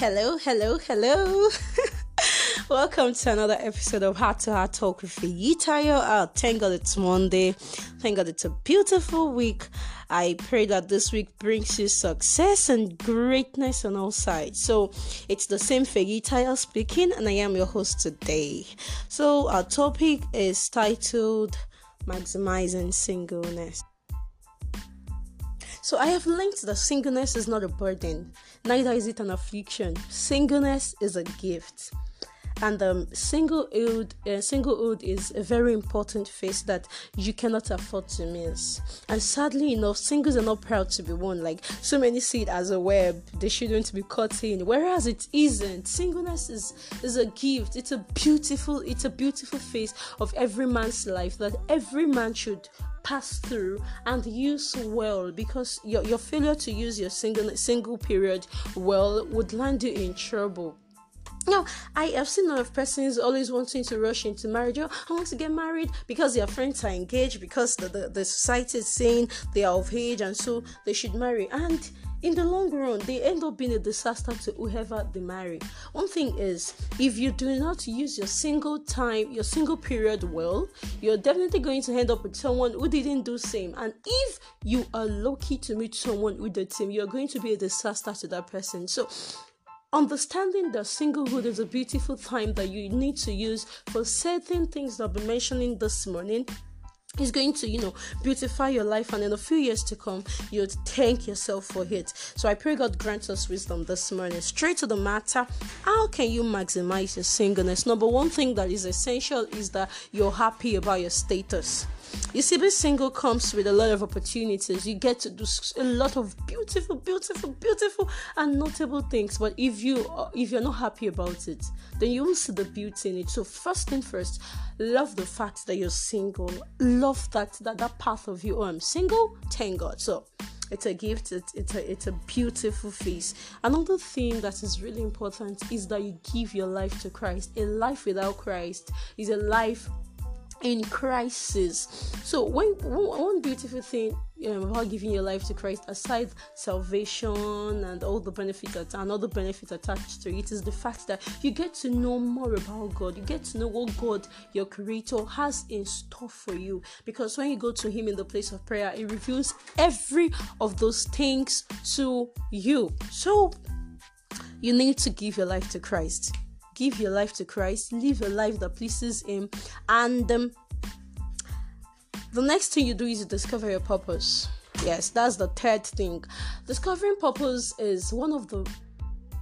Hello, hello, hello. Welcome to another episode of Heart to Heart Talk with Yitayo. Oh, thank God it's Monday. Thank God it's a beautiful week. I pray that this week brings you success and greatness on all sides. So it's the same Fegitayo speaking, and I am your host today. So our topic is titled Maximizing Singleness. So I have learned that singleness is not a burden, neither is it an affliction. Singleness is a gift. And um, singlehood, uh, singlehood is a very important phase that you cannot afford to miss. And sadly enough, singles are not proud to be one. Like so many see it as a web; they shouldn't be cut in. Whereas it isn't. Singleness is is a gift. It's a beautiful, it's a beautiful phase of every man's life that every man should pass through and use well because your, your failure to use your single single period well would land you in trouble. Now, I have seen a lot of persons always wanting to rush into marriage. Oh, I want to get married because their friends are engaged, because the, the, the society is saying they are of age and so they should marry. And in the long run, they end up being a disaster to whoever they marry. One thing is, if you do not use your single time, your single period well, you're definitely going to end up with someone who didn't do same. And if you are lucky to meet someone with the team, you're going to be a disaster to that person. So understanding that singlehood is a beautiful time that you need to use for certain things that I've been mentioning this morning is going to you know beautify your life and in a few years to come you'll thank yourself for it. So i pray god grants us wisdom this morning. Straight to the matter how can you maximize your singleness? Number one thing that is essential is that you're happy about your status you see, being single comes with a lot of opportunities. You get to do a lot of beautiful, beautiful, beautiful, and notable things. But if you uh, if you're not happy about it, then you won't see the beauty in it. So first thing first, love the fact that you're single. Love that that that path of you. Oh, I'm single. Thank God. So it's a gift it's, it's a it's a beautiful face another thing that is really important is that you give your life to christ a life without christ is a life in crisis. So, when one beautiful thing um, about giving your life to Christ, aside salvation and all the benefits and all the benefits attached to it, is the fact that you get to know more about God. You get to know what God, your Creator, has in store for you. Because when you go to Him in the place of prayer, He reveals every of those things to you. So, you need to give your life to Christ give your life to Christ, live a life that pleases Him, and um, the next thing you do is you discover your purpose. Yes, that's the third thing. Discovering purpose is one of the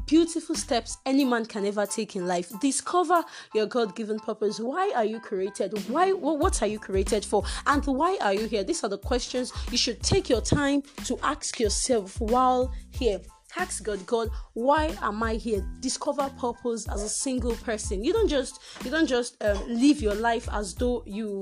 beautiful steps any man can ever take in life. Discover your God given purpose. Why are you created? Why what are you created for? And why are you here? These are the questions you should take your time to ask yourself while here ask God, God, why am I here? Discover purpose as a single person. You don't just you don't just um, live your life as though you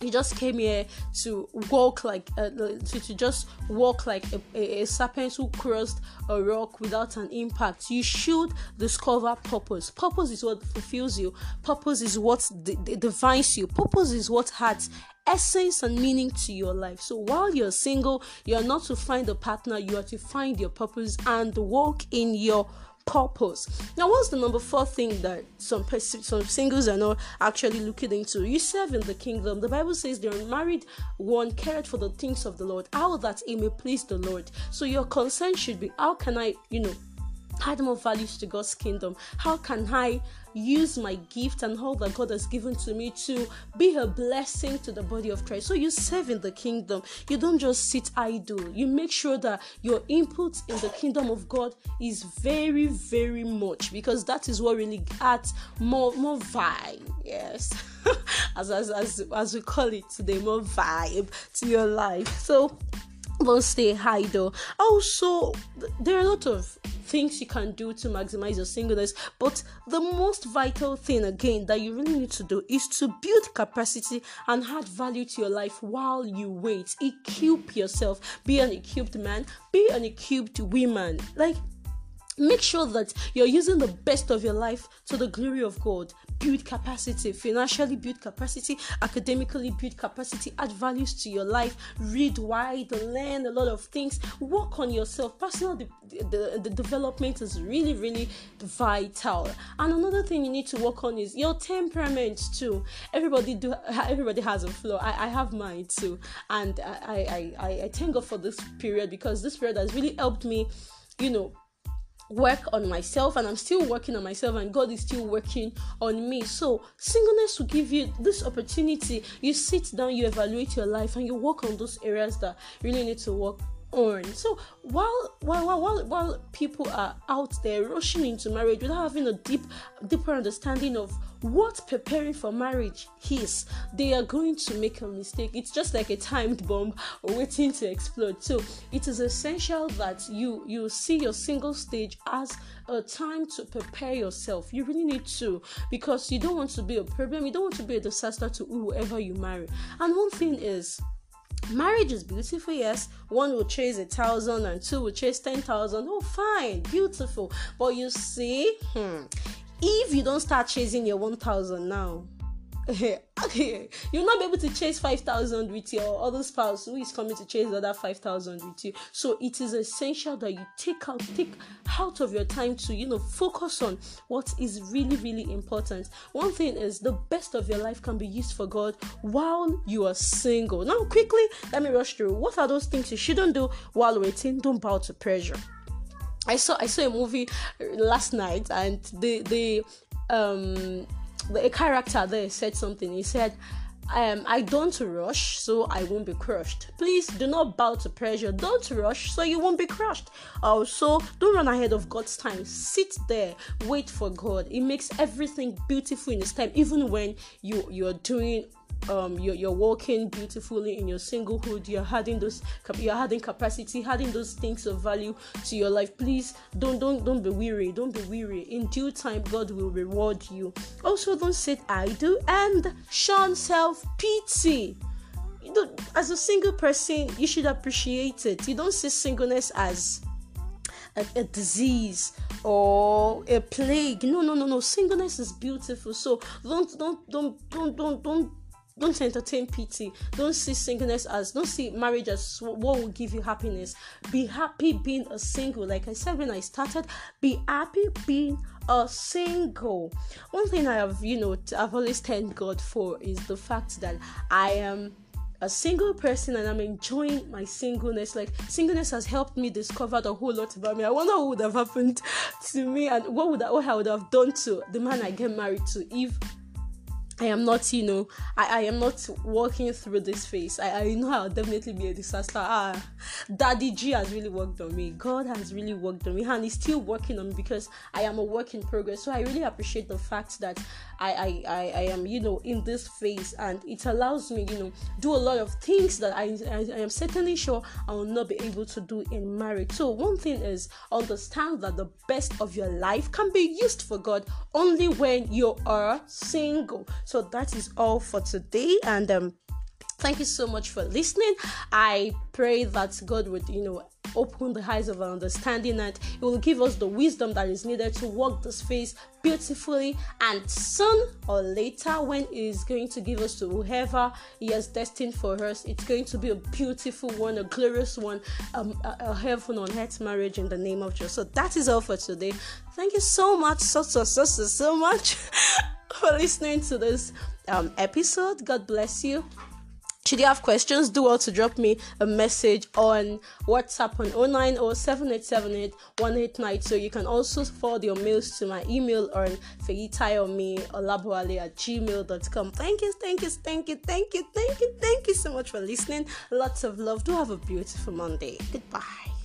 he just came here to walk like uh, to, to just walk like a, a, a, serpent who crossed a rock without an impact. You should discover purpose. Purpose is what fulfills you. Purpose is what d- d- defines you. Purpose is what adds essence and meaning to your life. So while you're single you're not to find a partner. You are to find your purpose and walk in your purpose. Now, what's the number four thing that some some singles are not actually looking into? You serve in the kingdom. The Bible says the unmarried one cared for the things of the Lord, how that it may please the Lord. So your concern should be, how can I, you know, add more values to God's kingdom? How can I use my gift and all that God has given to me to be a blessing to the body of Christ? So you serve in the kingdom. You don't just sit idle. You make sure that your input in the kingdom of God is very, very much because that is what really adds more more vibe. Yes. as, as as as we call it today, more vibe to your life. So don't stay idle. Also, there are a lot of things you can do to maximize your singleness, but the most vital thing again that you really need to do is to build capacity and add value to your life while you wait. Equip yourself. Be an equipped man. Be an equipped woman. Like make sure that you're using the best of your life to the glory of God. Build capacity, financially build capacity, academically build capacity, add values to your life, read wide, learn a lot of things, work on yourself. Personal de- the, the development is really, really vital. And another thing you need to work on is your temperament too. Everybody do everybody has a flaw. I, I have mine too. And I, I, I, I thank God for this period because this period has really helped me, you know, work on myself and I'm still working on myself and God is still working on me. So singleness will give you this opportunity. You sit down, you evaluate your life and you work on those areas that really need to work on. So while while while while people are out there rushing into marriage without having a deep deeper understanding of what preparing for marriage is, they are going to make a mistake. It's just like a timed bomb waiting to explode. So it is essential that you you see your single stage as a time to prepare yourself. You really need to because you don't want to be a problem. You don't want to be a disaster to whoever you marry. And one thing is marriage is beautiful yes. One will chase a thousand and two will chase ten thousand. Oh fine beautiful. But you see hmm, if you don't start chasing your 1000 now you'll not be able to chase 5,000 with your other spouse who is coming to chase the other 5,000 with you. So it is essential that you take out, take out of your time to, you know, focus on what is really, really important. One thing is the best of your life can be used for God while you are single. Now, quickly, let me rush through. What are those things you shouldn't do while waiting? Don't bow to pressure. I saw I saw a movie last night and the the um the character there said something. He said, um, I don't rush, so I won't be crushed. Please do not bow to pressure. Don't rush, so you won't be crushed. Also, don't run ahead of God's time. Sit there, wait for God. It makes everything beautiful in His time, even when you you are doing um you're, you're walking beautifully in your singlehood you're adding those you're adding capacity adding those things of value to your life please don't don't don't be weary don't be weary in due time god will reward you also don't sit idle and shun self-pity you know, as a single person you should appreciate it you don't see singleness as a, a, disease or a plague. No, no, no, no. Singleness is beautiful. So don't, don't, don't, don't, don't, don't don't entertain pity don't see singleness as don't see marriage as what will give you happiness be happy being a single like i said when i started be happy being a single one thing i have you know i've always thanked god for is the fact that i am a single person and I'm enjoying my singleness. Like singleness has helped me discover a whole lot about me. I wonder what would have happened to me and what would I, what I would have done to the man I get married to if I am not, you know, I, I am not walking through this phase. I, I know I'll definitely be a disaster. Ah, Daddy G has really worked on me. God has really worked on me, and He's still working on me because I am a work in progress. So I really appreciate the fact that I, I, I, I am, you know, in this phase, and it allows me, you know, do a lot of things that I, I, I am certainly sure I will not be able to do in marriage. So one thing is understand that the best of your life can be used for God only when you are single. So that is all for today, and um, thank you so much for listening. I pray that God would, you know, open the eyes of our understanding and it will give us the wisdom that is needed to walk this phase beautifully and soon or later when he is going to give us to whoever he has destined for us it's going to be a beautiful one a glorious one um, a, a heaven on earth marriage in the name of jesus. So that is all for today. Thank you so much so so so so, so much for listening to this um, episode god bless you should you have questions, do also drop me a message on WhatsApp on 09078781898. So you can also forward your mails to my email on feitayomi olabuale at gmail.com. Thank you, thank you, thank you, thank you, thank you, thank you so much for listening. Lots of love. Do have a beautiful Monday. Goodbye.